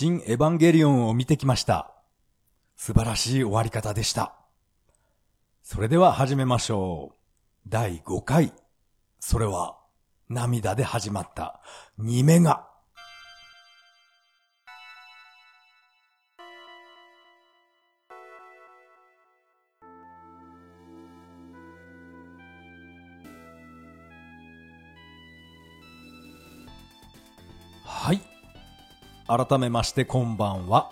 新エヴァンゲリオンを見てきました。素晴らしい終わり方でした。それでは始めましょう。第5回。それは、涙で始まった、2メガ。改めましてこんばんは。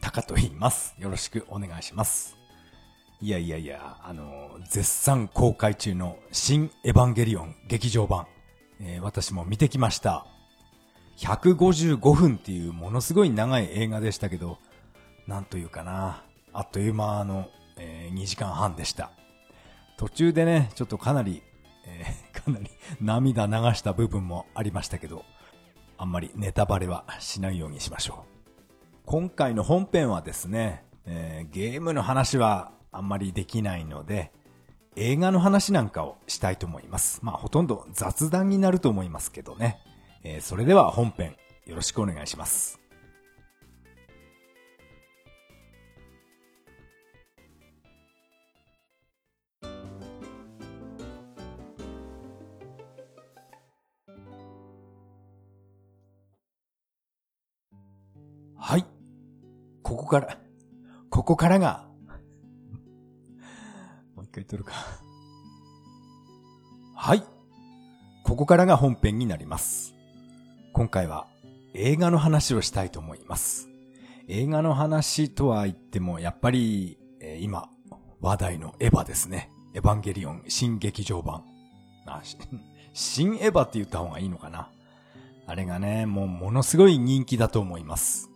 タカと言います。よろしくお願いします。いやいやいや、あの、絶賛公開中の新エヴァンゲリオン劇場版、えー私も見てきました。155分っていうものすごい長い映画でしたけど、なんというかな、あっという間の、え2時間半でした。途中でね、ちょっとかなり、えーかなり涙流した部分もありましたけど、あんまりネタバレはしないようにしましょう。今回の本編はですね、えーゲームの話はあんまりできないので、映画の話なんかをしたいと思います。まあほとんど雑談になると思いますけどね。えーそれでは本編よろしくお願いします。はい。ここから、ここからが、もう一回撮るか。はい。ここからが本編になります。今回は映画の話をしたいと思います。映画の話とは言っても、やっぱり、えー今、話題のエヴァですね。エヴァンゲリオン新劇場版。あ、新エヴァって言った方がいいのかな。あれがね、もうものすごい人気だと思います。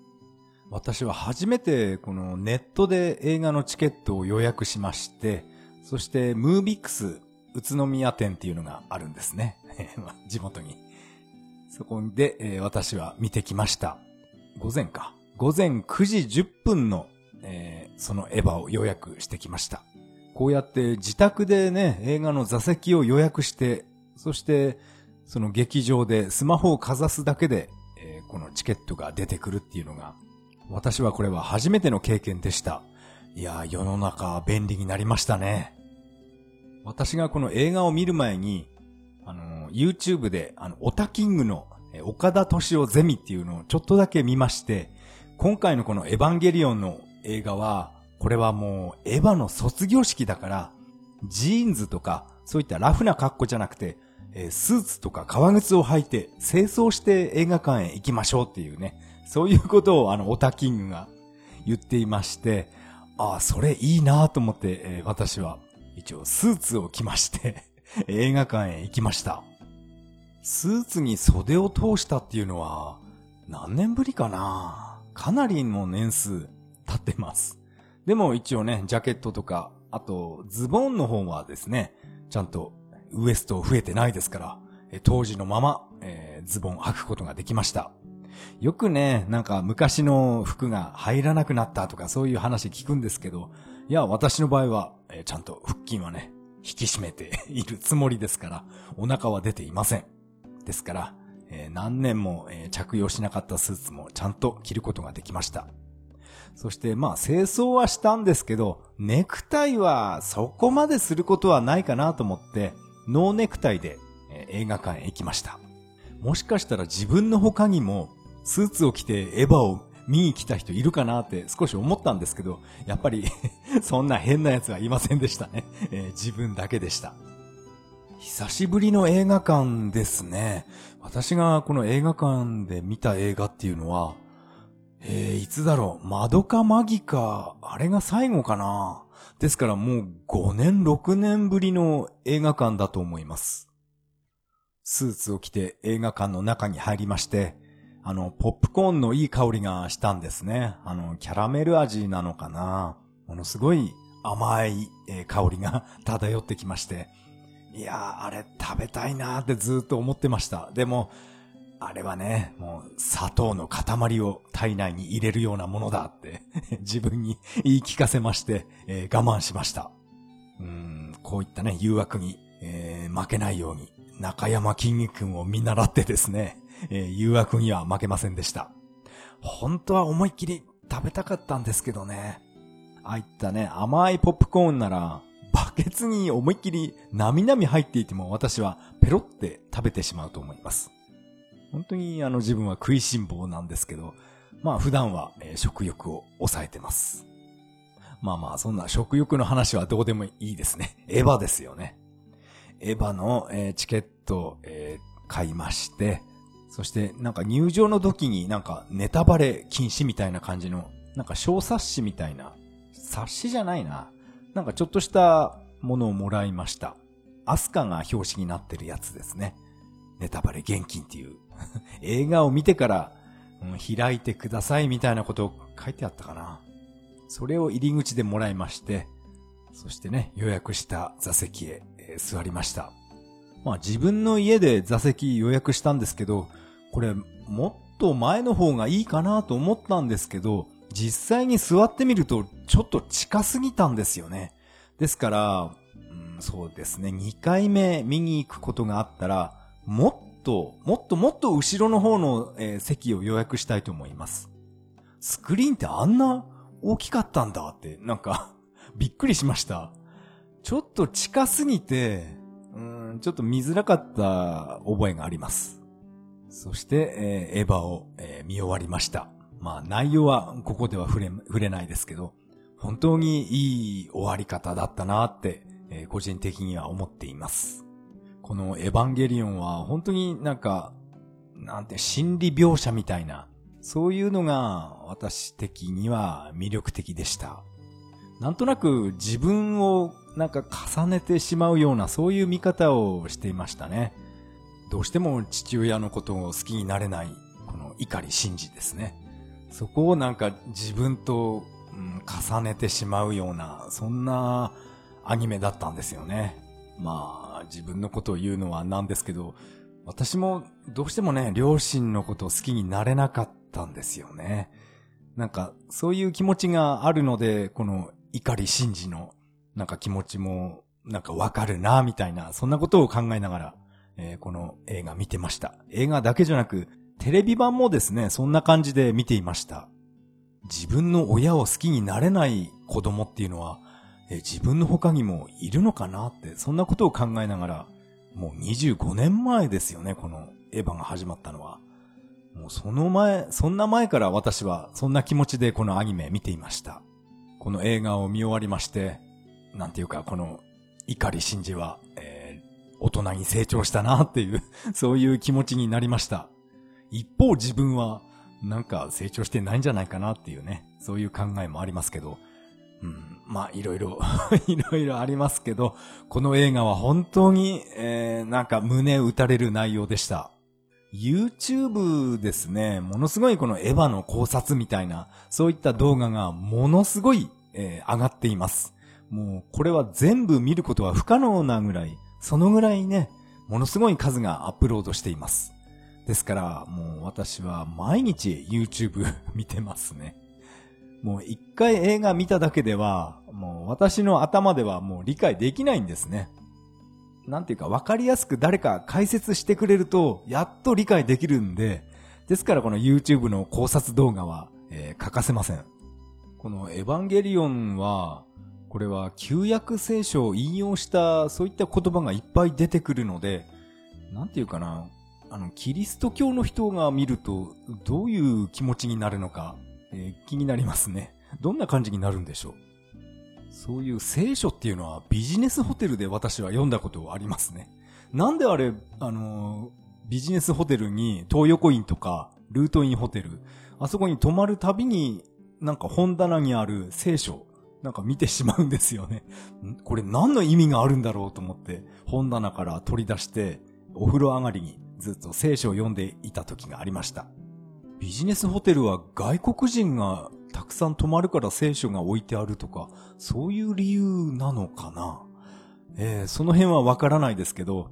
私は初めてこのネットで映画のチケットを予約しまして、そしてムービックス宇都宮店っていうのがあるんですね。地元に。そこで、私は見てきました。午前か。午前9時10分の、えーそのエヴァを予約してきました。こうやって自宅でね、映画の座席を予約して、そしてその劇場でスマホをかざすだけで、えーこのチケットが出てくるっていうのが私はこれは初めての経験でした。いや、世の中便利になりましたね。私がこの映画を見る前に、あの、YouTube で、あの、オタキングの岡田敏夫ゼミっていうのをちょっとだけ見まして、今回のこのエヴァンゲリオンの映画は、これはもうエヴァの卒業式だから、ジーンズとか、そういったラフな格好じゃなくて、えスーツとか革靴を履いて、清掃して映画館へ行きましょうっていうね、そういうことをあの、オタキングが言っていまして、ああ、それいいなと思って、えー私は一応スーツを着まして、映画館へ行きました。スーツに袖を通したっていうのは、何年ぶりかな？かなりの年数経ってます。でも一応ね、ジャケットとか、あとズボンの方はですね、ちゃんとウエスト増えてないですから、当時のまま、えーズボン履くことができました。よくね、なんか昔の服が入らなくなったとかそういう話聞くんですけど、いや、私の場合は、えーちゃんと腹筋はね、引き締めているつもりですから、お腹は出ていません。ですから、えー何年も、えー着用しなかったスーツもちゃんと着ることができました。そしてまあ清掃はしたんですけど、ネクタイはそこまですることはないかなと思って、ノーネクタイで、えー映画館へ行きました。もしかしたら自分の他にもスーツを着てエヴァを見に来た人いるかなって少し思ったんですけど、やっぱり そんな変な奴はいませんでしたね。えー自分だけでした。久しぶりの映画館ですね。私がこの映画館で見た映画っていうのは、えー、いつだろう、マドカマギか、あれが最後かな。ですからもう5年、6年ぶりの映画館だと思います。スーツを着て映画館の中に入りまして、あの、ポップコーンのいい香りがしたんですね。あの、キャラメル味なのかな。ものすごい甘い、え香りが漂ってきまして、いやー、あれ食べたいなーってずーっと思ってました。でも、あれはね、もう砂糖の塊を体内に入れるようなものだって 自分に言い聞かせまして、えー我慢しました。うん、こういったね、誘惑に、えー負けないように、中山筋肉君を見習ってですね、えー誘惑には負けませんでした。本当は思いっきり食べたかったんですけどね。ああいったね、甘いポップコーンなら、バケツに思いっきりなみなみ入っていても私はペロって食べてしまうと思います。本当にあの自分は食いしん坊なんですけど、まあ普段は、食欲を抑えてます。まあまあそんな食欲の話はどうでもいいですね。エヴァですよね。エヴァの、チケット、え、買いまして、そしてなんか入場の時になんかネタバレ禁止みたいな感じの、なんか小冊子みたいな、冊子じゃないな。なんかちょっとしたものをもらいました。アスカが表紙になってるやつですね。ネタバレ現金っていう。映画を見てから、うん、開いてくださいみたいなことを書いてあったかな。それを入り口でもらいまして、そしてね、予約した座席へ、えー、座りました。まあ自分の家で座席予約したんですけど、これもっと前の方がいいかなと思ったんですけど、実際に座ってみるとちょっと近すぎたんですよね。ですから、うん、そうですね、2回目見に行くことがあったら、もっと、もっともっと後ろの方の、えー、席を予約したいと思います。スクリーンってあんな大きかったんだって、なんか びっくりしました。ちょっと近すぎて、うん、ちょっと見づらかった覚えがあります。そして、えー、エヴァを、えー、見終わりました。まあ内容はここでは触れ、触れないですけど、本当にいい終わり方だったなって、えー、個人的には思っています。このエヴァンゲリオンは本当になんか、なんて心理描写みたいな、そういうのが私的には魅力的でした。なんとなく自分をなんか重ねてしまうようなそういう見方をしていましたね。どうしても父親のことを好きになれない、この怒り真治ですね。そこをなんか自分と、うん、重ねてしまうような、そんなアニメだったんですよね。まあ、自分のことを言うのはなんですけど、私もどうしてもね、両親のことを好きになれなかったんですよね。なんか、そういう気持ちがあるので、この怒り真治の、なんか気持ちも、なんかわかるな、みたいな、そんなことを考えながら、えー、この映画見てました。映画だけじゃなく、テレビ版もですね、そんな感じで見ていました。自分の親を好きになれない子供っていうのは、えー、自分の他にもいるのかなって、そんなことを考えながら、もう25年前ですよね、このエヴァが始まったのは。もうその前、そんな前から私はそんな気持ちでこのアニメ見ていました。この映画を見終わりまして、なんていうかこの怒り真治は、えー大人に成長したなっていう そういう気持ちになりました。一方自分は、なんか成長してないんじゃないかなっていうね、そういう考えもありますけど、うん、まあいろいろ いろいろありますけど、この映画は本当に、えー、なんか胸打たれる内容でした。YouTube ですね、ものすごいこのエヴァの考察みたいな、そういった動画がものすごい、えー、上がっています。もうこれは全部見ることは不可能なぐらい、そのぐらいね、ものすごい数がアップロードしています。ですから、もう私は毎日 YouTube 見てますね。もう一回映画見ただけでは、もう私の頭ではもう理解できないんですね。なんていうか分かりやすく誰か解説してくれると、やっと理解できるんで、ですからこの YouTube の考察動画は、えー、欠かせません。このエヴァンゲリオンは、これは旧約聖書を引用したそういった言葉がいっぱい出てくるので、なんていうかな、あの、キリスト教の人が見るとどういう気持ちになるのか、えー、気になりますね。どんな感じになるんでしょう？そういう聖書っていうのはビジネスホテルで私は読んだことありますね。なんであれ、あのビジネスホテルに東横インとかルートインホテル、あそこに泊まるたびになんか本棚にある聖書、なんか見てしまうんですよね。これ何の意味があるんだろうと思って本棚から取り出してお風呂上がりにずっと聖書を読んでいた時がありました。ビジネスホテルは外国人がたくさん泊まるから聖書が置いてあるとか、そういう理由なのかな？えー、その辺はわからないですけど、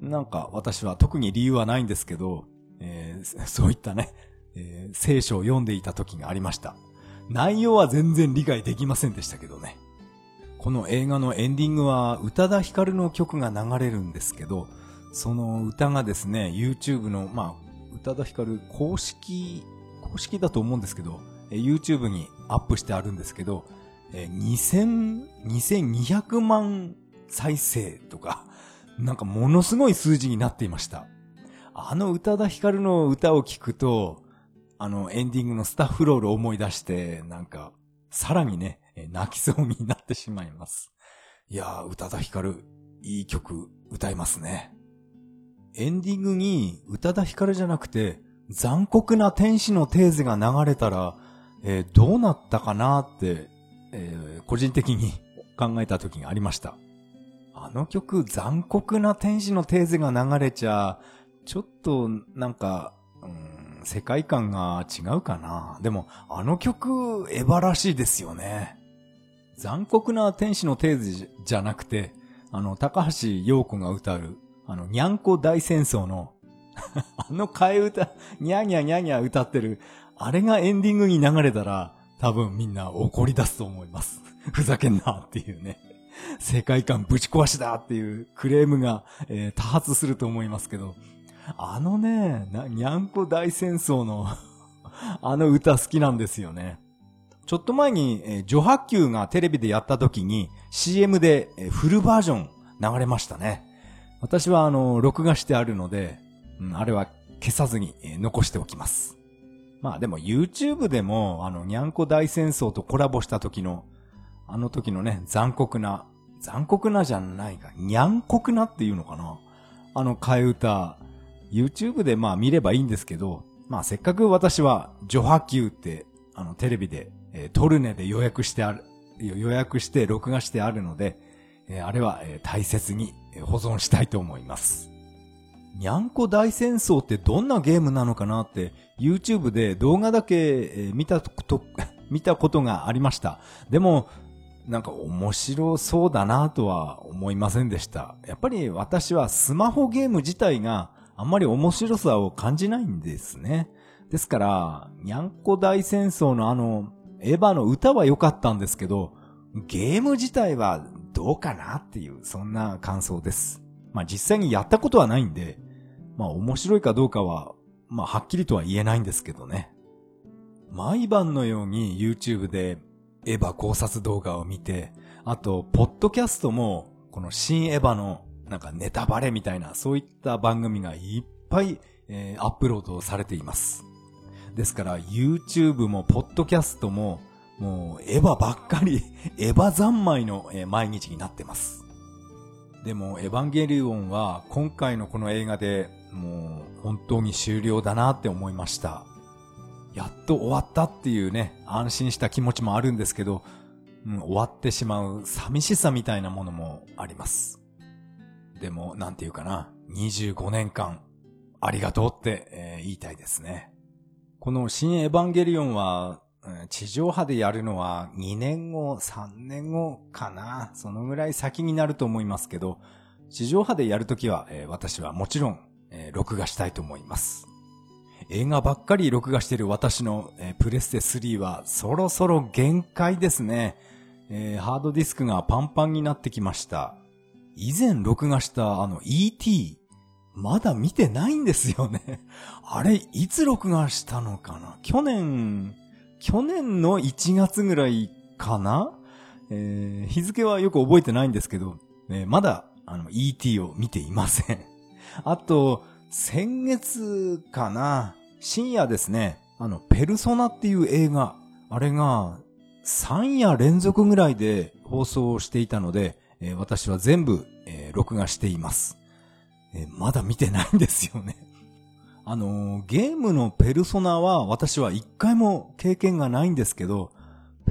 なんか私は特に理由はないんですけど、えー、そういったね、えー、聖書を読んでいた時がありました。内容は全然理解できませんでしたけどね。この映画のエンディングは宇多田ヒカルの曲が流れるんですけど、その歌がですね、YouTube の、まあ、宇多田ヒカル公式、公式だと思うんですけど、YouTube にアップしてあるんですけど、2000、2200万再生とか、なんかものすごい数字になっていました。あの宇多田ヒカルの歌を聴くと、あのエンディングのスタッフロールを思い出して、なんか、さらにね、泣きそうになってしまいます。いやー、宇多田ヒカル、いい曲歌いますね。エンディングに宇多田ヒカルじゃなくて、残酷な天使のテーゼが流れたら、えー、どうなったかなって、えー、個人的に考えた時がありました。あの曲、残酷な天使のテーゼが流れちゃ、ちょっと、なんか、世界観が違うかな。でも、あの曲、エヴァらしいですよね。残酷な天使のテーゼじゃなくて、あの、高橋洋子が歌う、あの、にゃんこ大戦争の あの替え歌、にゃにゃにゃにゃ歌ってる、あれがエンディングに流れたら、多分みんな怒り出すと思います。ふざけんなっていうね。世界観ぶち壊しだっていうクレームが、えー、多発すると思いますけど、あのね、にゃんこ大戦争の あの歌好きなんですよね。ちょっと前に、えー、女白球がテレビでやった時に CM で、えー、フルバージョン流れましたね。私はあの、録画してあるので、うん、あれは消さずに、えー、残しておきます。まあでも YouTube でも、あの、にゃんこ大戦争とコラボした時の、あの時のね、残酷な、残酷なじゃないか、にゃんこくなっていうのかなあの替え歌、YouTube でまあ見ればいいんですけど、まあせっかく私は、ジョハキューって、あのテレビで、えー、トルネで予約してある、予約して録画してあるので、えー、あれは、えー、大切に保存したいと思います。にゃんこ大戦争ってどんなゲームなのかなって YouTube で動画だけ見たこと、見たことがありました。でも、なんか面白そうだなとは思いませんでした。やっぱり私はスマホゲーム自体があんまり面白さを感じないんですね。ですから、にゃんこ大戦争のあの、エヴァの歌は良かったんですけど、ゲーム自体はどうかなっていう、そんな感想です。まあ実際にやったことはないんで、まあ面白いかどうかは、まあはっきりとは言えないんですけどね。毎晩のように YouTube でエヴァ考察動画を見て、あと、ポッドキャストも、この新エヴァのなんかネタバレみたいな、そういった番組がいっぱい、えー、アップロードされています。ですから、YouTube も、ポッドキャストも、もう、エヴァばっかり、エヴァ三昧の、えー、毎日になってます。でも、エヴァンゲリオンは、今回のこの映画で、もう、本当に終了だなって思いました。やっと終わったっていうね、安心した気持ちもあるんですけど、うん、終わってしまう寂しさみたいなものもあります。でも、なんていうかな、25年間、ありがとうって、えー、言いたいですね。この新エヴァンゲリオンは、地上波でやるのは2年後、3年後かな。そのぐらい先になると思いますけど、地上波でやるときは、えー、私はもちろん、えー、録画したいと思います。映画ばっかり録画している私の、えー、プレステ3はそろそろ限界ですね、えー、ハードディスクがパンパンになってきました。以前録画したあの ET、まだ見てないんですよね。あれ、いつ録画したのかな？去年、去年の1月ぐらいかな？えー、日付はよく覚えてないんですけど、えー、まだあの ET を見ていません。あと、先月かな？深夜ですね、あの、ペルソナっていう映画、あれが3夜連続ぐらいで放送していたので、えー、私は全部、えー、録画しています、えー、まだ見てないんですよね。あのゲームのペルソナは私は一回も経験がないんですけど、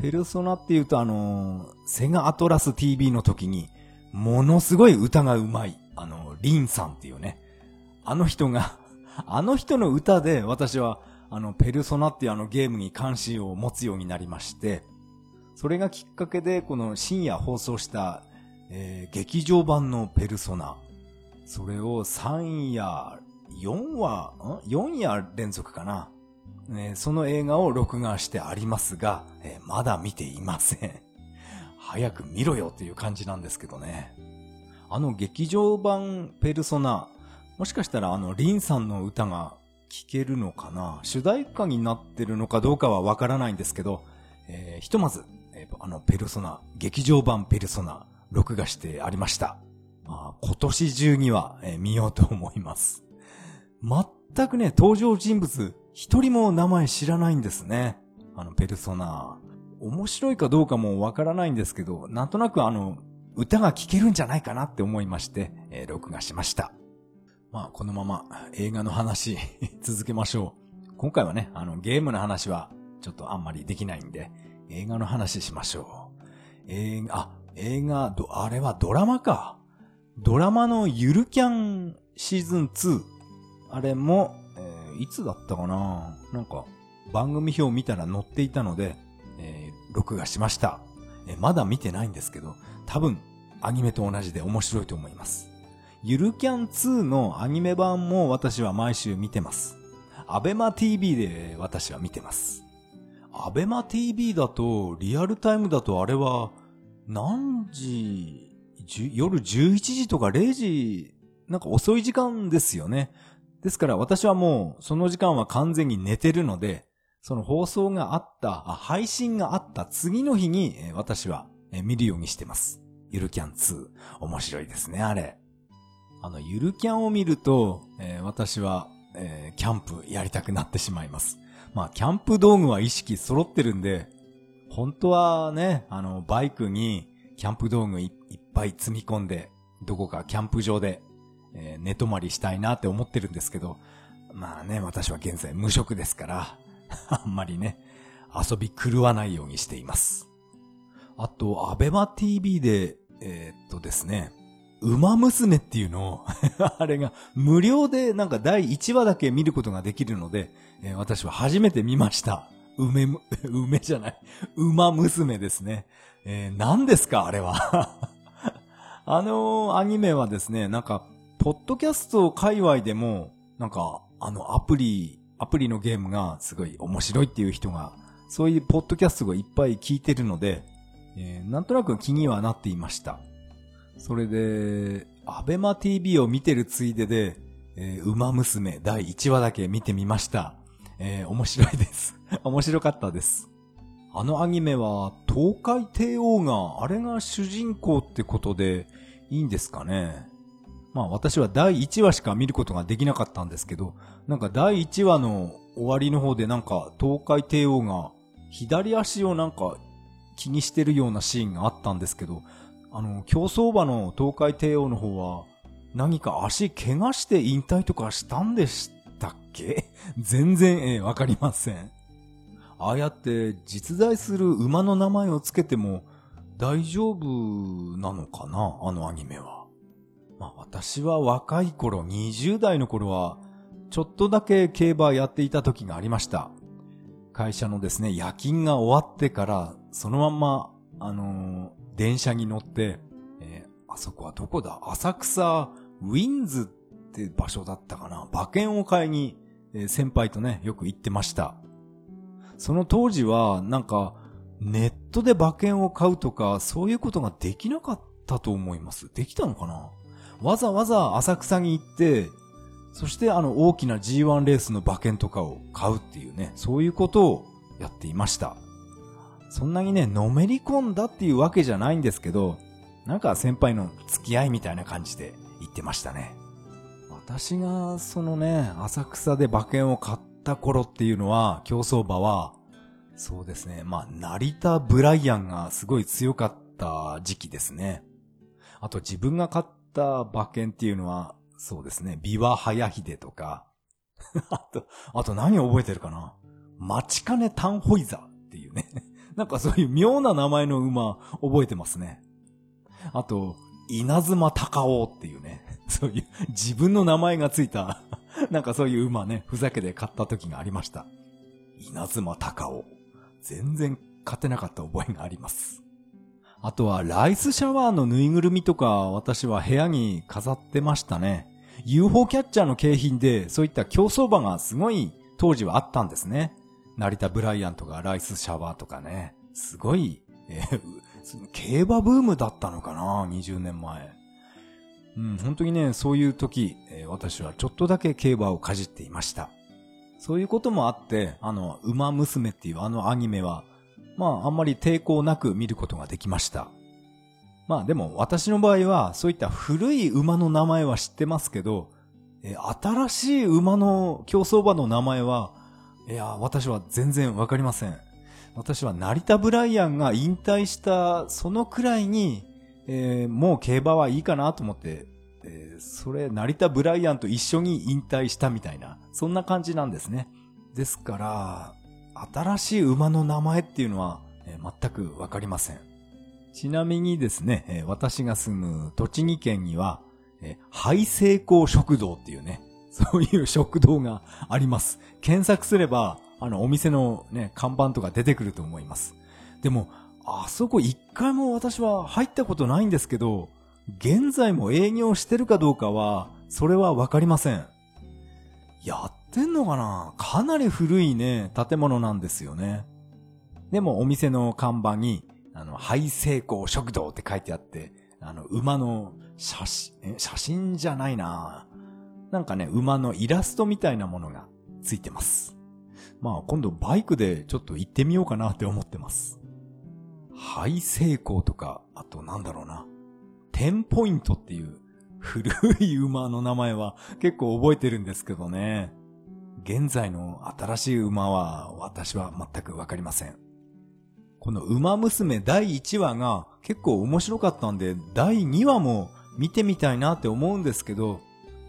ペルソナって言うとあのセガアトラス TV の時に、ものすごい歌がうまい、あの、リンさんっていうね、あの人が あの人の歌で私は、あの、ペルソナっていうあのゲームに関心を持つようになりまして、それがきっかけで、この深夜放送した、えー、劇場版のペルソナ、それを3夜、4話、ん ?4 夜連続かな、えー、その映画を録画してありますが、えー、まだ見ていません。早く見ろよっていう感じなんですけどね。あの劇場版ペルソナ、もしかしたらあの、リンさんの歌が聞けるのかな主題歌になってるのかどうかはわからないんですけど、えー、ひとまず、えー、あの、ペルソナ、劇場版ペルソナ、録画してありました。まあ、今年中には、えー、見ようと思います。全くね、登場人物、一人も名前知らないんですね。あの、ペルソナ。面白いかどうかもわからないんですけど、なんとなくあの、歌が聴けるんじゃないかなって思いまして、えー、録画しました。まあ、このまま映画の話 続けましょう。今回はね、あの、ゲームの話はちょっとあんまりできないんで、映画の話しましょう。映画、あ、映画、あれはドラマか。ドラマのゆるキャンシーズン2。あれも、えー、いつだったかななんか、番組表見たら載っていたので、えー、録画しました。えー、まだ見てないんですけど、多分、アニメと同じで面白いと思います。ゆるキャン2のアニメ版も私は毎週見てます。アベマ TV で私は見てます。アベマ TV だと、リアルタイムだとあれは、何時、夜11時とか0時、なんか遅い時間ですよね。ですから私はもう、その時間は完全に寝てるので、その放送があった、配信があった次の日に、私は見るようにしてます。ゆるキャン2。面白いですね、あれ。あの、ゆるキャンを見ると、えー、私は、えー、キャンプやりたくなってしまいます。まあ、キャンプ道具は意識揃ってるんで、本当はね、あの、バイクにキャンプ道具いっぱい積み込んで、どこかキャンプ場で、えー、寝泊まりしたいなって思ってるんですけど、まあね、私は現在無職ですから、あんまりね、遊び狂わないようにしています。あと、アベマ TV で、えー、っとですね、馬娘っていうのを あれが無料でなんか第1話だけ見ることができるので、えー、私は初めて見ました。梅、梅じゃない。馬娘ですね。えー、何ですかあれは あのー、アニメはですね、なんか、ポッドキャスト界隈でも、なんか、あのアプリ、アプリのゲームがすごい面白いっていう人が、そういうポッドキャストがいっぱい聞いてるので、えー、なんとなく気にはなっていました。それで、アベマ TV を見てるついでで、えー、馬娘第1話だけ見てみました。えー、面白いです。面白かったです。あのアニメは、東海帝王が、あれが主人公ってことで、いいんですかね。まあ私は第1話しか見ることができなかったんですけど、なんか第1話の終わりの方でなんか東海帝王が左足をなんか気にしてるようなシーンがあったんですけど、あの、競走馬の東海帝王の方は、何か足怪我して引退とかしたんでしたっけ？全然、えー、わかりません。ああやって実在する馬の名前をつけても大丈夫なのかな？あのアニメは。まあ私は若い頃、20代の頃は、ちょっとだけ競馬やっていた時がありました。会社のですね、夜勤が終わってから、そのまんま、あのー電車に乗って、えー、あそこはどこだ？浅草ウィンズって場所だったかな？馬券を買いに、えー、先輩とね、よく行ってました。その当時は、なんか、ネットで馬券を買うとか、そういうことができなかったと思います。できたのかな？わざわざ浅草に行って、そしてあの大きな G1 レースの馬券とかを買うっていうね、そういうことをやっていました。そんなにね、のめり込んだっていうわけじゃないんですけど、なんか先輩の付き合いみたいな感じで言ってましたね。私がそのね、浅草で馬券を買った頃っていうのは、競走馬は、そうですね、まあ、成田ブライアンがすごい強かった時期ですね。あと自分が買った馬券っていうのは、そうですね、ビワ早秀とか、あと、あと何を覚えてるかな。待ちかねタンホイザーっていうね。なんかそういう妙な名前の馬覚えてますね。あと、稲妻高尾っていうね、そういう自分の名前がついた なんかそういう馬ね、ふざけで買った時がありました。稲妻高尾。全然勝てなかった覚えがあります。あとはライスシャワーのぬいぐるみとか私は部屋に飾ってましたね。UFO キャッチャーの景品でそういった競走馬がすごい当時はあったんですね。成田ブライアンとかライスシャワーとかね。すごい、えー、競馬ブームだったのかな ?20 年前。うん、本当にね、そういう時、え、私はちょっとだけ競馬をかじっていました。そういうこともあって、あの、馬娘っていうあのアニメは、まあ、あんまり抵抗なく見ることができました。まあでも私の場合はそういった古い馬の名前は知ってますけど、え新しい馬の競走馬の名前は、いや、私は全然わかりません。私は成田ブライアンが引退したそのくらいに、えー、もう競馬はいいかなと思って、えー、それ成田ブライアンと一緒に引退したみたいな、そんな感じなんですね。ですから、新しい馬の名前っていうのは、えー、全くわかりません。ちなみにですね、え私が住む栃木県には、え廃成功食堂っていうね、そういう食堂があります。検索すれば、あの、お店のね、看板とか出てくると思います。でも、あそこ一回も私は入ったことないんですけど、現在も営業してるかどうかは、それはわかりません。やってんのかな？かなり古いね、建物なんですよね。でもお店の看板に、あの、廃成功食堂って書いてあって、あの、馬の写真、写真じゃないななんかね、馬のイラストみたいなものがついてます。まあ今度バイクでちょっと行ってみようかなって思ってます。廃成功とか、あとなんだろうな。テンポイントっていう古い馬の名前は結構覚えてるんですけどね。現在の新しい馬は私は全くわかりません。この馬娘第1話が結構面白かったんで、第2話も見てみたいなって思うんですけど、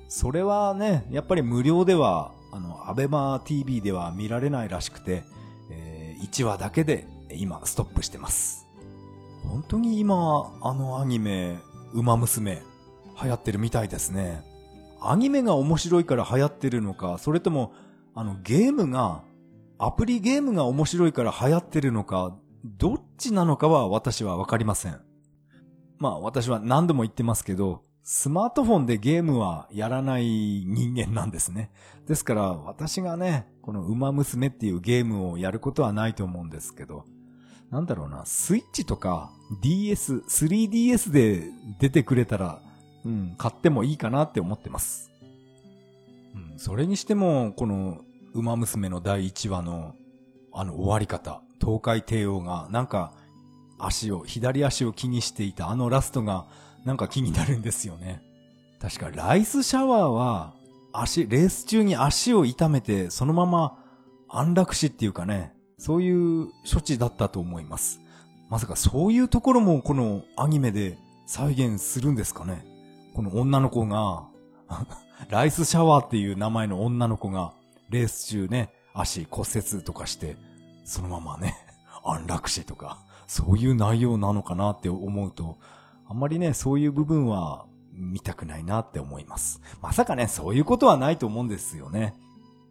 それはね、やっぱり無料では、あの、アベマ TV では見られないらしくて、えー、1話だけで今ストップしてます。本当に今、あのアニメ、馬娘、流行ってるみたいですね。アニメが面白いから流行ってるのか、それとも、あの、ゲームが、アプリゲームが面白いから流行ってるのか、どっちなのかは私はわかりません。まあ私は何度も言ってますけど、スマートフォンでゲームはやらない人間なんですね。ですから私がね、この馬娘っていうゲームをやることはないと思うんですけど、なんだろうな、スイッチとか DS、3DS で出てくれたら、うん、買ってもいいかなって思ってます。うん、それにしても、この馬娘の第1話のあの終わり方。東海帝王がなんか足を、左足を気にしていたあのラストがなんか気になるんですよね。確かライスシャワーは足、レース中に足を痛めてそのまま安楽死っていうかね、そういう処置だったと思います。まさかそういうところもこのアニメで再現するんですかね？この女の子が ライスシャワーっていう名前の女の子がレース中ね、足骨折とかしてそのままね、安楽死とか、そういう内容なのかなって思うと、あんまりね、そういう部分は見たくないなって思います。まさかね、そういうことはないと思うんですよね。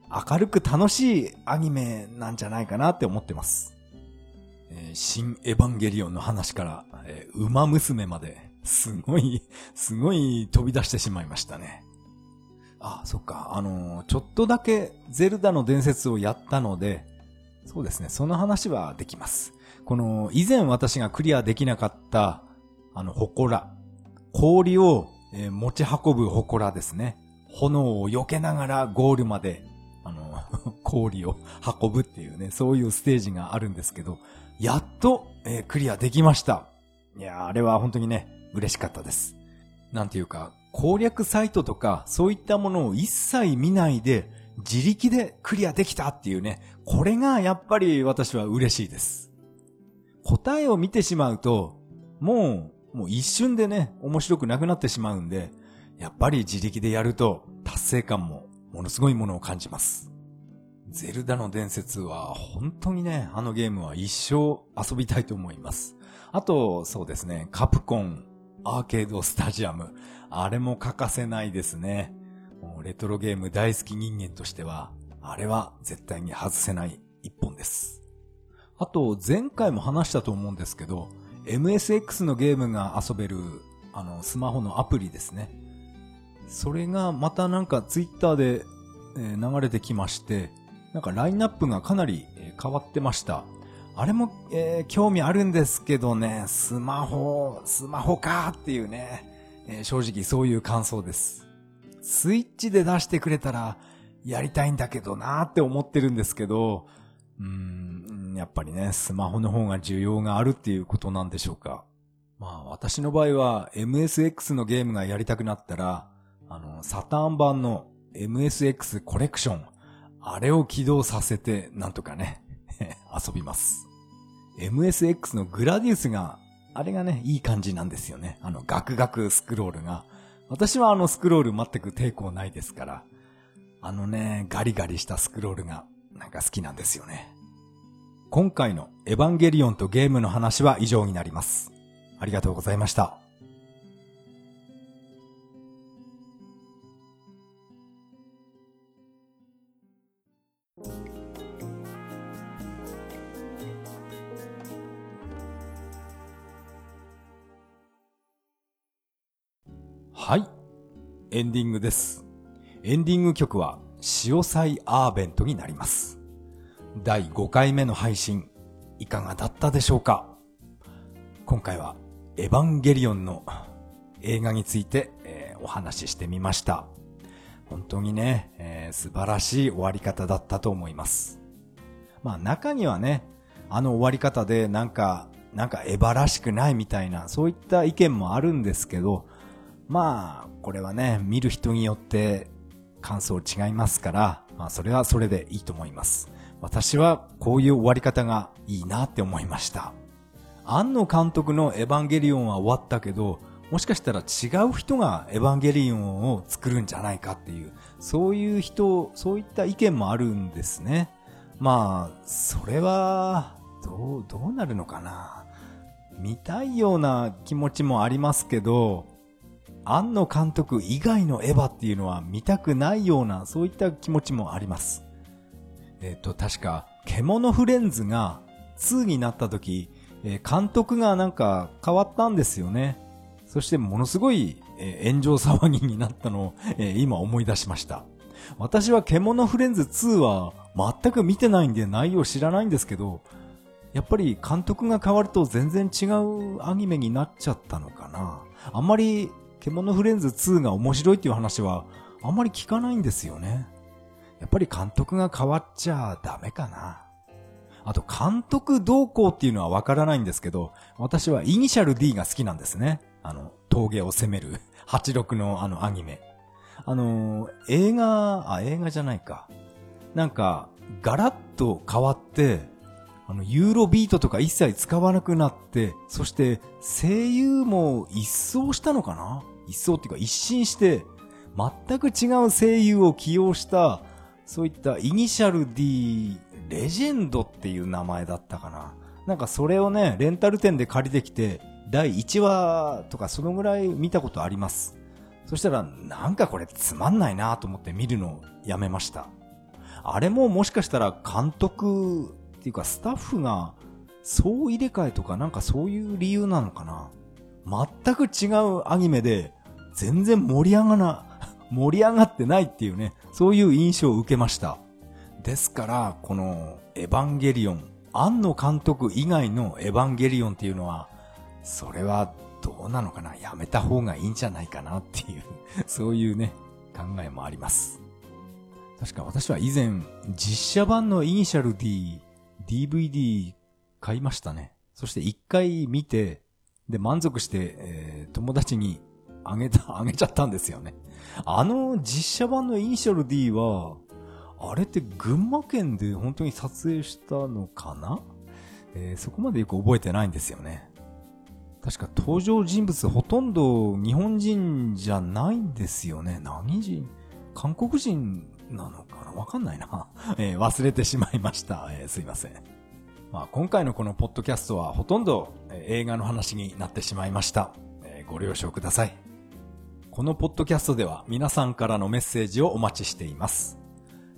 明るく楽しいアニメなんじゃないかなって思ってます。えー、新エヴァンゲリオンの話から、えー、馬娘まで、すごい、すごい飛び出してしまいましたね。あ、そっか。あのー、ちょっとだけゼルダの伝説をやったので、そうですね。その話はできます。この、以前私がクリアできなかった、あの、祠。氷を、えー、持ち運ぶ祠ですね。炎を避けながらゴールまで、あの、氷を運ぶっていうね、そういうステージがあるんですけど、やっと、えー、クリアできました。いやあれは本当にね、嬉しかったです。なんていうか、攻略サイトとか、そういったものを一切見ないで、自力でクリアできたっていうね、これがやっぱり私は嬉しいです。答えを見てしまうと、もう、もう一瞬でね、面白くなくなってしまうんで、やっぱり自力でやると達成感もものすごいものを感じます。ゼルダの伝説は本当にね、あのゲームは一生遊びたいと思います。あと、そうですね、カプコンアーケードスタジアム。あれも欠かせないですね。もうレトロゲーム大好き人間としては、あれは絶対に外せない一本です。あと、前回も話したと思うんですけど、MSX のゲームが遊べる、あの、スマホのアプリですね。それがまたなんかツイッターで、流れてきまして、なんかラインナップがかなり、変わってました。あれも、えー、興味あるんですけどね、スマホ、スマホかっていうね、えー、正直そういう感想です。スイッチで出してくれたら、やりたいんだけどなーって思ってるんですけど、うーん、やっぱりね、スマホの方が需要があるっていうことなんでしょうか。まあ私の場合は MSX のゲームがやりたくなったら、あの、サターン版の MSX コレクション、あれを起動させて、なんとかね、遊びます。MSX のグラディウスが、あれがね、いい感じなんですよね。あの、ガクガクスクロールが。私はあのスクロール全く抵抗ないですから。あのね、ガリガリしたスクロールが、なんか好きなんですよね。今回のエヴァンゲリオンとゲームの話は以上になります。ありがとうございました。はい。エンディングです。エンディング曲は、潮祭アーベントになります。第5回目の配信、いかがだったでしょうか？今回は、エヴァンゲリオンの映画について、えー、お話ししてみました。本当にね、えー、素晴らしい終わり方だったと思います。まあ中にはね、あの終わり方でなんか、なんかエヴァらしくないみたいな、そういった意見もあるんですけど、まあ、これはね、見る人によって感想違いますから、まあそれはそれでいいと思います。私はこういう終わり方がいいなって思いました。庵野監督のエヴァンゲリオンは終わったけど、もしかしたら違う人がエヴァンゲリオンを作るんじゃないかっていう、そういう人、そういった意見もあるんですね。まあ、それは、どう、どうなるのかな。見たいような気持ちもありますけど、庵野監督以外のエヴァっていうのは見たくないような、そういった気持ちもあります。えっ、と、確か、獣フレンズが2になった時、え、監督がなんか変わったんですよね。そしてものすごい、え、炎上騒ぎになったのを、え、今思い出しました。私は獣フレンズ2は全く見てないんで内容知らないんですけど、やっぱり監督が変わると全然違うアニメになっちゃったのかな。あんまり獣フレンズ2が面白いっていう話はあんまり聞かないんですよね。やっぱり監督が変わっちゃダメかな。あと監督同行っていうのはわからないんですけど、私はイニシャル D が好きなんですね。あの、峠を攻める86のあのアニメ。あの、映画、あ、映画じゃないか。なんか、ガラッと変わって、あの、ユーロビートとか一切使わなくなって、そして声優も一掃したのかな一掃っていうか一新して、全く違う声優を起用した、そういったイニシャル D レジェンドっていう名前だったかな。なんかそれをね、レンタル店で借りてきて、第1話とかそのぐらい見たことあります。そしたら、なんかこれつまんないなと思って見るのをやめました。あれももしかしたら監督っていうかスタッフが総入れ替えとかなんかそういう理由なのかな全く違うアニメで全然盛り上がな、盛り上がってないっていうね、そういう印象を受けました。ですから、このエヴァンゲリオン、庵野監督以外のエヴァンゲリオンっていうのは、それはどうなのかな？やめた方がいいんじゃないかなっていう そういうね、考えもあります。確か私は以前、実写版のイニシャル D、DVD 買いましたね。そして一回見て、で、満足して、えー、友達にあげた、あげちゃったんですよね。あの実写版のイニシャル D は、あれって群馬県で本当に撮影したのかな？えー、そこまでよく覚えてないんですよね。確か登場人物ほとんど日本人じゃないんですよね。何人？韓国人なのかな？わかんないな、えー、忘れてしまいました。えー、すいません。まあ、今回のこのポッドキャストはほとんど、映画の話になってしまいました、えご了承ください。このポッドキャストでは皆さんからのメッセージをお待ちしています。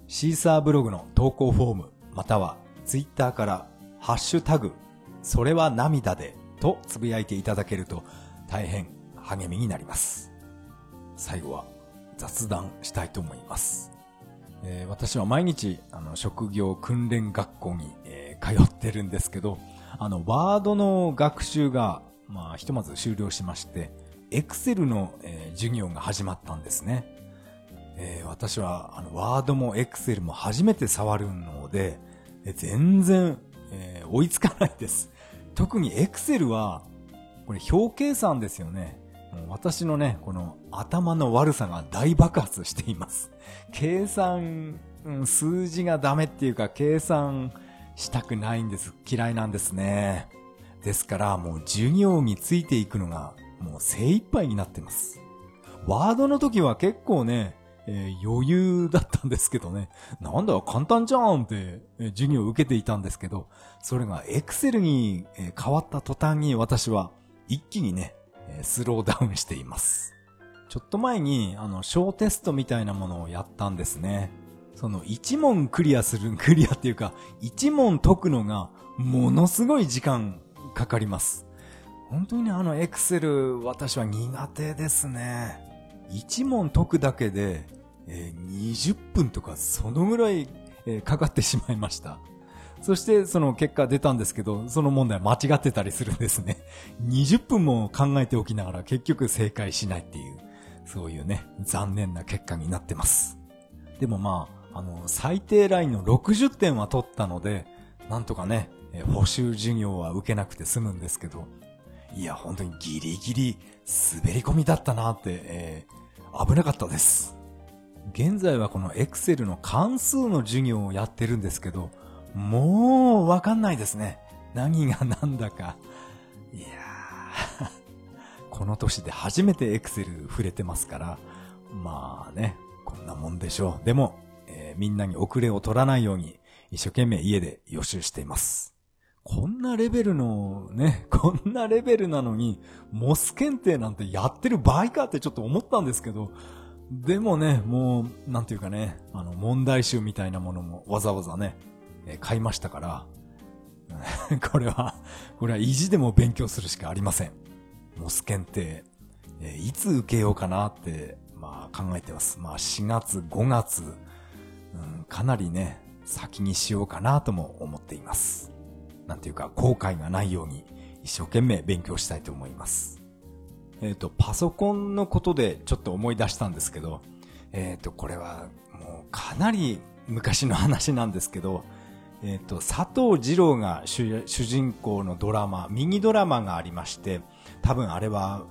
シーサーブログの投稿フォーム、またはツイッターからハッシュタグ、それは涙でとつぶやいていただけると大変励みになります。最後は雑談したいと思います。えー、私は毎日あの職業訓練学校に、えー、通ってるんですけど、あのワードの学習が、まあ、ひとまず終了しまして、エクセルの、えー、授業が始まったんですね。えー、私は、あの、ワードもエクセルも初めて触るので、え全然、えー、追いつかないです。特にエクセルは、これ表計算ですよね。もう私のね、この頭の悪さが大爆発しています。計算、うん、数字がダメっていうか、計算したくないんです。嫌いなんですね。ですから、もう授業についていくのが、もう精一杯になってます。ワードの時は結構ね、えー、余裕だったんですけどね。なんだ、簡単じゃんって、えー、授業を受けていたんですけど、それがエクセルに、えー、変わった途端に私は一気にね、えスローダウンしています。ちょっと前に、あの、小テストみたいなものをやったんですね。その一問クリアする、クリアっていうか、一問解くのがものすごい時間かかります。本当に、あのエクセル私は苦手ですね。1問解くだけで、えー、20分とかそのぐらい、えー、かかってしまいました。そしてその結果出たんですけど、その問題間違ってたりするんですね。20分も考えておきながら結局正解しないっていう、そういうね、残念な結果になってます。でもまあ、あの、最低ラインの60点は取ったので、なんとかね、補習授業は受けなくて済むんですけど、いや、本当にギリギリ滑り込みだったなって、えー危なかったです。現在はこの Excel の関数の授業をやってるんですけど、もうわかんないですね。何が何だか。いやー この年で初めて Excel 触れてますから、まあね、こんなもんでしょう。でも、えー、みんなに遅れを取らないように、一生懸命家で予習しています。こんなレベルのね、こんなレベルなのに、モス検定なんてやってる場合かってちょっと思ったんですけど、でもね、もう、なんていうかね、あの、問題集みたいなものもわざわざね、え買いましたから、これは、これは意地でも勉強するしかありません。モス検定、えいつ受けようかなって、まあ考えてます。まあ4月、5月、うん、かなりね、先にしようかなとも思っています。なんていうか、後悔がないように一生懸命勉強したいと思います。えっ、ー、と、パソコンのことでちょっと思い出したんですけど、えっ、ー、と、これはもうかなり昔の話なんですけど、えっ、ー、と、佐藤二郎が主人公のドラマ、ミニドラマがありまして、多分あれは、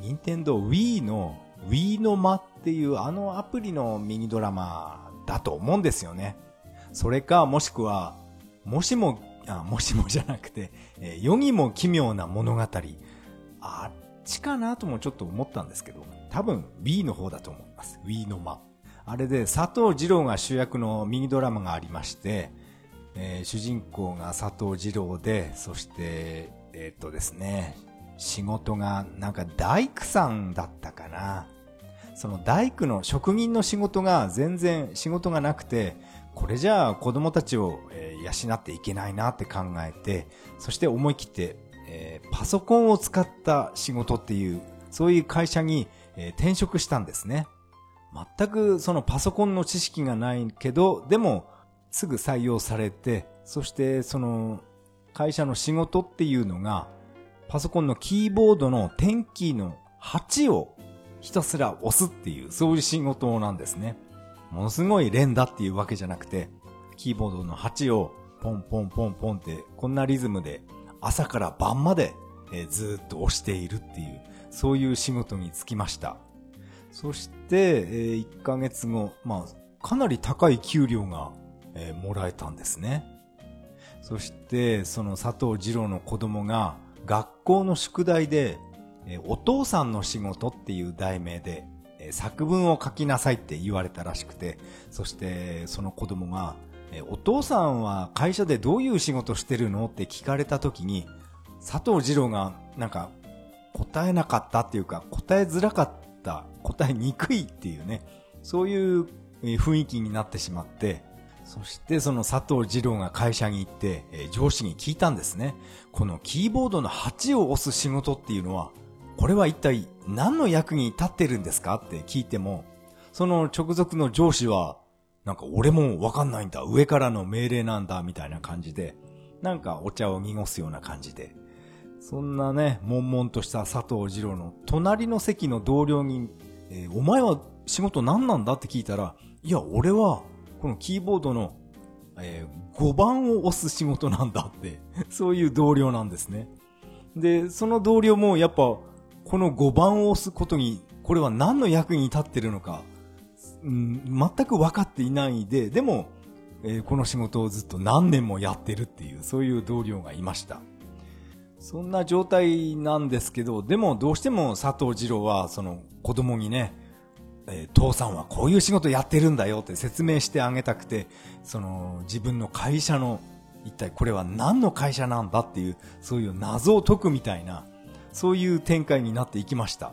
任天堂 Wii の Wii の間っていうあのアプリのミニドラマだと思うんですよね。それか、もしくは、もしもあ、もしもじゃなくて、え、世にも奇妙な物語。あっちかなともちょっと思ったんですけど、多分 B の方だと思います。Wii の間。あれで佐藤二郎が主役のミニドラマがありまして、えー、主人公が佐藤二郎で、そして、えー、っとですね、仕事がなんか大工さんだったかな。その大工の職人の仕事が全然仕事がなくて、これじゃあ子供たちを、え養っていけないなって考えて、そして思い切って、えー、パソコンを使った仕事っていう、そういう会社に、えー、転職したんですね。全くそのパソコンの知識がないけど、でもすぐ採用されて、そしてその会社の仕事っていうのが、パソコンのキーボードの点キーの8をひたすら押すっていう、そういう仕事なんですね。ものすごい連打っていうわけじゃなくて、キーボードの8をポンポンポンポンって、こんなリズムで朝から晩まで、えずっと押しているっていう、そういう仕事に就きました。そして、え1ヶ月後、まあ、かなり高い給料が、もらえたんですね。そして、その佐藤二郎の子供が学校の宿題で、お父さんの仕事っていう題名で、作文を書きなさいって言われたらしくて、そしてその子供が、えお父さんは会社でどういう仕事してるのって聞かれた時に、佐藤二郎がなんか答えなかったっていうか、答えづらかった、答えにくいっていうね、そういう雰囲気になってしまって、そしてその佐藤二郎が会社に行って、え上司に聞いたんですね。このキーボードの8を押す仕事っていうのはこれは一体何の役に立ってるんですかって聞いても、その直属の上司は、なんか俺もわかんないんだ、上からの命令なんだ、みたいな感じで、なんかお茶を濁すような感じで、そんなね、悶々とした佐藤二郎の隣の席の同僚に、えー、お前は仕事何なんだって聞いたら、いや、俺は、このキーボードの、えー、5番を押す仕事なんだって、そういう同僚なんですね。で、その同僚もやっぱ、この5番を押すことに、これは何の役に立ってるのか、うん、全く分かっていないで、でも、えー、この仕事をずっと何年もやってるっていう、そういう同僚がいました。そんな状態なんですけど、でもどうしても佐藤二郎は、その子供にね、えー、父さんはこういう仕事やってるんだよって説明してあげたくて、その自分の会社の一体これは何の会社なんだっていう、そういう謎を解くみたいな、そういう展開になっていきました。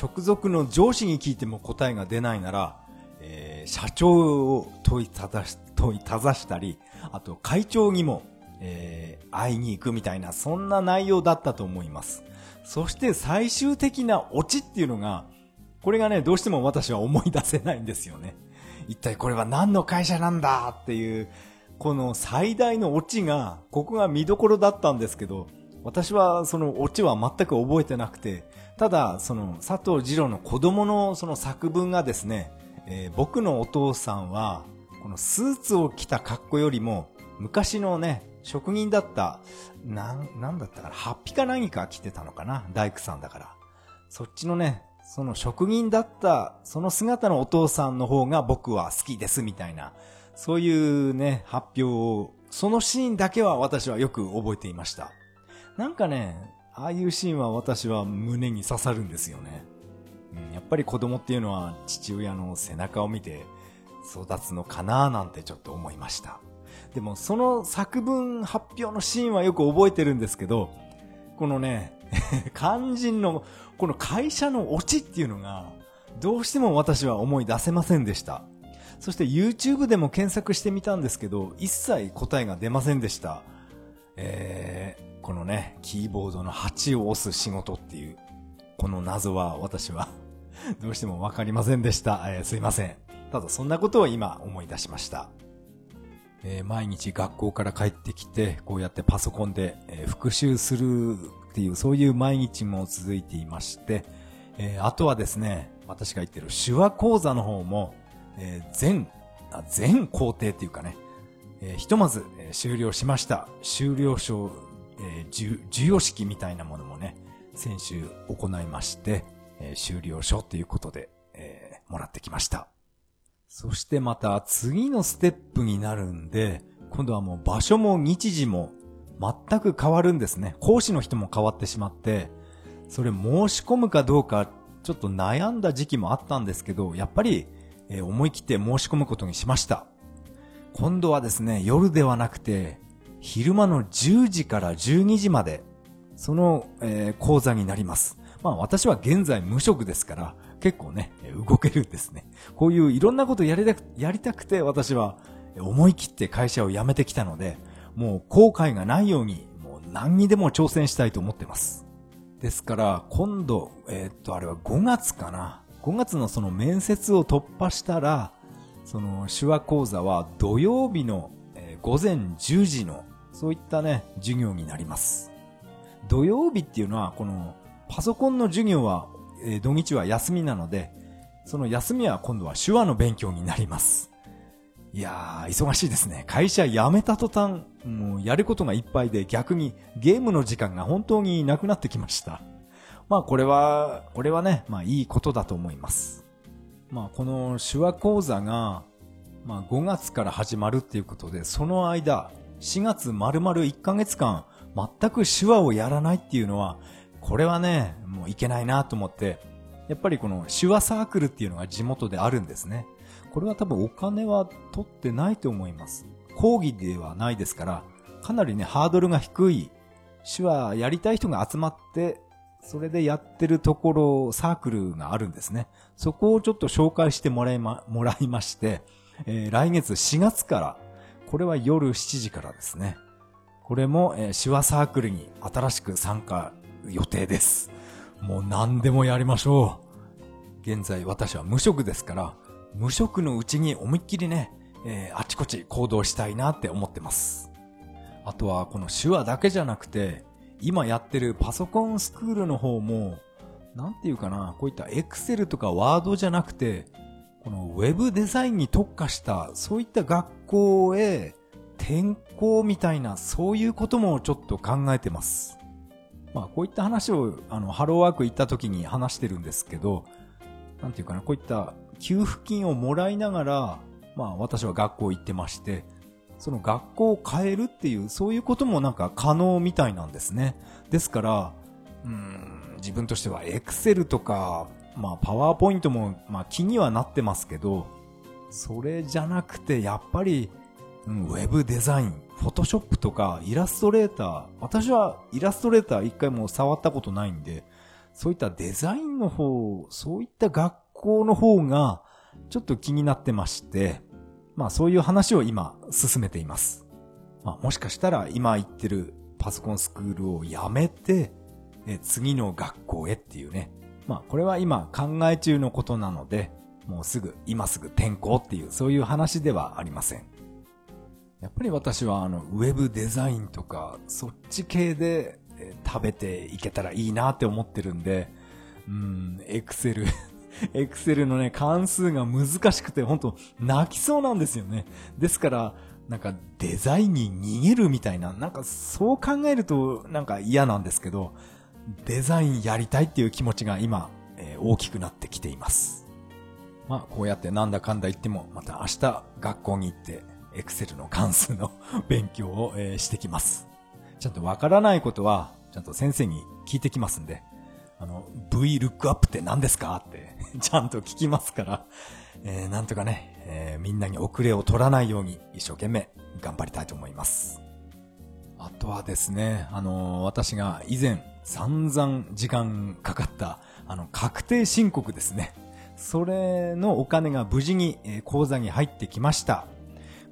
直属の上司に聞いても答えが出ないなら、えー、社長を問いただし、問いただしたり、あと会長にもえー、会いに行くみたいな、そんな内容だったと思います。そして最終的なオチっていうのが、これがね、どうしても私は思い出せないんですよね。一体これは何の会社なんだっていう、この最大のオチが、ここが見どころだったんですけど、私はそのオチは全く覚えてなくて、ただ、その佐藤二郎の子供のその作文がですね、えー、僕のお父さんは、このスーツを着た格好よりも、昔のね、職人だった、なん、なんだったかな、ハッピか何か着てたのかな、大工さんだから。そっちのね、その職人だった、その姿のお父さんの方が僕は好きですみたいな、そういうね、発表を、そのシーンだけは私はよく覚えていました。なんかね、ああいうシーンは私は胸に刺さるんですよね。うん、やっぱり子供っていうのは父親の背中を見て育つのかななんてちょっと思いました。でもその作文発表のシーンはよく覚えてるんですけど、このね、肝心の、この会社のオチっていうのが、どうしても私は思い出せませんでした。そして YouTube でも検索してみたんですけど、一切答えが出ませんでした。えー、このね、キーボードの8を押す仕事っていう、この謎は私は どうしてもわかりませんでした。えー、すいません。ただそんなことを今思い出しました。えー、毎日学校から帰ってきて、こうやってパソコンで、えー、復習するっていう、そういう毎日も続いていまして、えー、あとはですね、私が言ってる手話講座の方も、えー、全、全工程っていうかね、えー、ひとまず、えー、終了しました。終了証、えー、授与式みたいなものもね、先週行いまして、えー、終了書ということで、えー、もらってきました。そしてまた次のステップになるんで、今度はもう場所も日時も全く変わるんですね。講師の人も変わってしまって、それ申し込むかどうかちょっと悩んだ時期もあったんですけど、やっぱり、え思い切って申し込むことにしました。今度はですね、夜ではなくて、昼間の10時から12時まで、その、えー、講座になります。まあ私は現在無職ですから、結構ね、動けるんですね。こういういろんなことやりたく、やりたくて私は思い切って会社を辞めてきたので、もう後悔がないように、もう何にでも挑戦したいと思ってます。ですから、今度、えー、っと、あれは5月かな。5月のその面接を突破したら、その手話講座は土曜日の、午前10時の、そういったね、授業になります。土曜日っていうのは、このパソコンの授業はえー、土日は休みなので、その休みは今度は手話の勉強になります。いやー、忙しいですね。会社辞めた途端、もうやることがいっぱいで逆にゲームの時間が本当になくなってきました。まあこれは、これはね、まあいいことだと思います。まあこの手話講座が、まあ5月から始まるっていうことで、その間、4月丸々1ヶ月間、全く手話をやらないっていうのは、これはね、もういけないなと思って、やっぱりこの手話サークルっていうのが地元であるんですね。これは多分お金は取ってないと思います。講義ではないですから、かなりね、ハードルが低い、手話やりたい人が集まって、それでやってるところ、サークルがあるんですね。そこをちょっと紹介してもらいま、もらいまして、えー、来月4月から、これは夜7時からですね。これも、えー、手話サークルに新しく参加予定です。もう何でもやりましょう。現在私は無職ですから、無職のうちに思いっきりね、えー、あちこち行動したいなって思ってます。あとはこの手話だけじゃなくて、今やってるパソコンスクールの方も、なんていうかな、こういったエクセルとかワードじゃなくて、このウェブデザインに特化した、そういった学校へ転校みたいな、そういうこともちょっと考えてます。まあこういった話を、あの、ハローワーク行った時に話してるんですけど、なんていうかな、こういった給付金をもらいながら、まあ私は学校行ってまして、その学校を変えるっていう、そういうこともなんか可能みたいなんですね。ですから、うん、自分としてはエクセルとか、まあパワーポイントも、まあ気にはなってますけど、それじゃなくて、やっぱり、ウェブデザイン、フォトショップとかイラストレーター、私はイラストレーター一回も触ったことないんで、そういったデザインの方、そういった学校の方がちょっと気になってまして、まあそういう話を今進めています。まあもしかしたら今行ってるパソコンスクールをやめて、え次の学校へっていうね。まあこれは今考え中のことなので、もうすぐ、今すぐ転校っていうそういう話ではありません。やっぱり私はあのウェブデザインとかそっち系で食べていけたらいいなって思ってるんで、うん、エクセル エクセルのね、関数が難しくて、本当泣きそうなんですよね。ですから、なんかデザインに逃げるみたいな、なんかそう考えるとなんか嫌なんですけど、デザインやりたいっていう気持ちが今、えー、大きくなってきています。まあこうやってなんだかんだ言っても、また明日学校に行って、エクセルの関数の勉強を、えー、してきます。ちゃんとわからないことは、ちゃんと先生に聞いてきますんで、あの、VLOOKUP って何ですかってちゃんと聞きますから、えー、なんとかね、えー、みんなに遅れを取らないように一生懸命頑張りたいと思います。あとはですね、あのー、私が以前散々時間かかった、あの、確定申告ですね。それのお金が無事に、え、口座に入ってきました。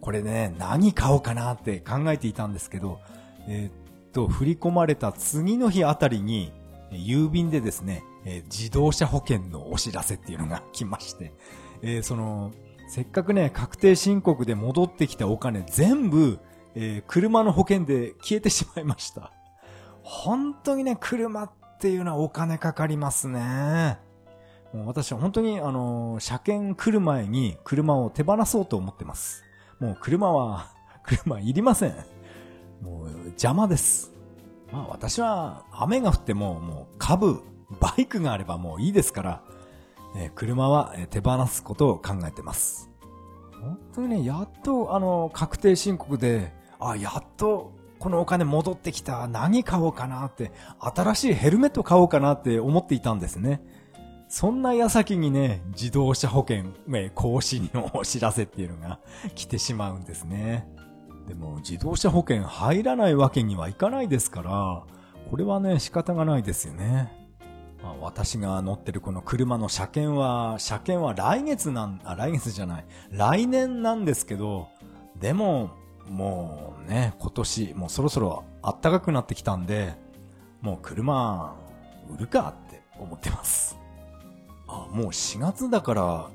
これね、何買おうかなって考えていたんですけど、えー、っと、振り込まれた次の日あたりに、郵便でですね、えー、自動車保険のお知らせっていうのが来まして、えー、その、せっかくね、確定申告で戻ってきたお金全部、えー、車の保険で消えてしまいました。本当にね、車っていうのはお金かかりますね。もう私は本当にあの、車検来る前に車を手放そうと思ってます。もう車は、車いりません。もう邪魔です。まあ私は雨が降ってももう株、バイクがあればもういいですから、えー、車は手放すことを考えてます。本当にね、やっとあの、確定申告で、あ、やっとこのお金戻ってきた。何買おうかなって、新しいヘルメット買おうかなって思っていたんですね。そんな矢先にね、自動車保険、更新のお知らせっていうのが 来てしまうんですね。でも自動車保険入らないわけにはいかないですから、これはね、仕方がないですよね。まあ、私が乗ってるこの車の車検は、車検は来月なん、あ、来月じゃない。来年なんですけど、でも、もうね、今年、もうそろそろ暖かくなってきたんで、もう車、売るかって思ってます。あ、もう4月だから、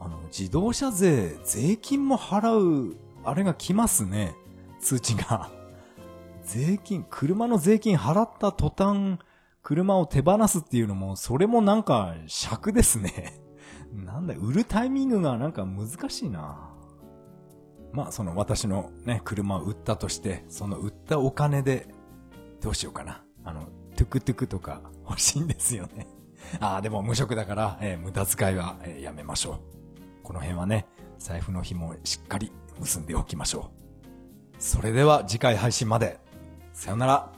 あの、自動車税、税金も払う、あれが来ますね。通知が。税金、車の税金払った途端、車を手放すっていうのも、それもなんか尺ですね。なんだ、売るタイミングがなんか難しいな。まあ、その私のね、車を売ったとして、その売ったお金で、どうしようかな。あの、トゥクトゥクとか欲しいんですよね。ああ、でも無職だから、えー、無駄遣いは、えー、やめましょう。この辺はね、財布の紐をしっかり結んでおきましょう。それでは次回配信まで。さよなら。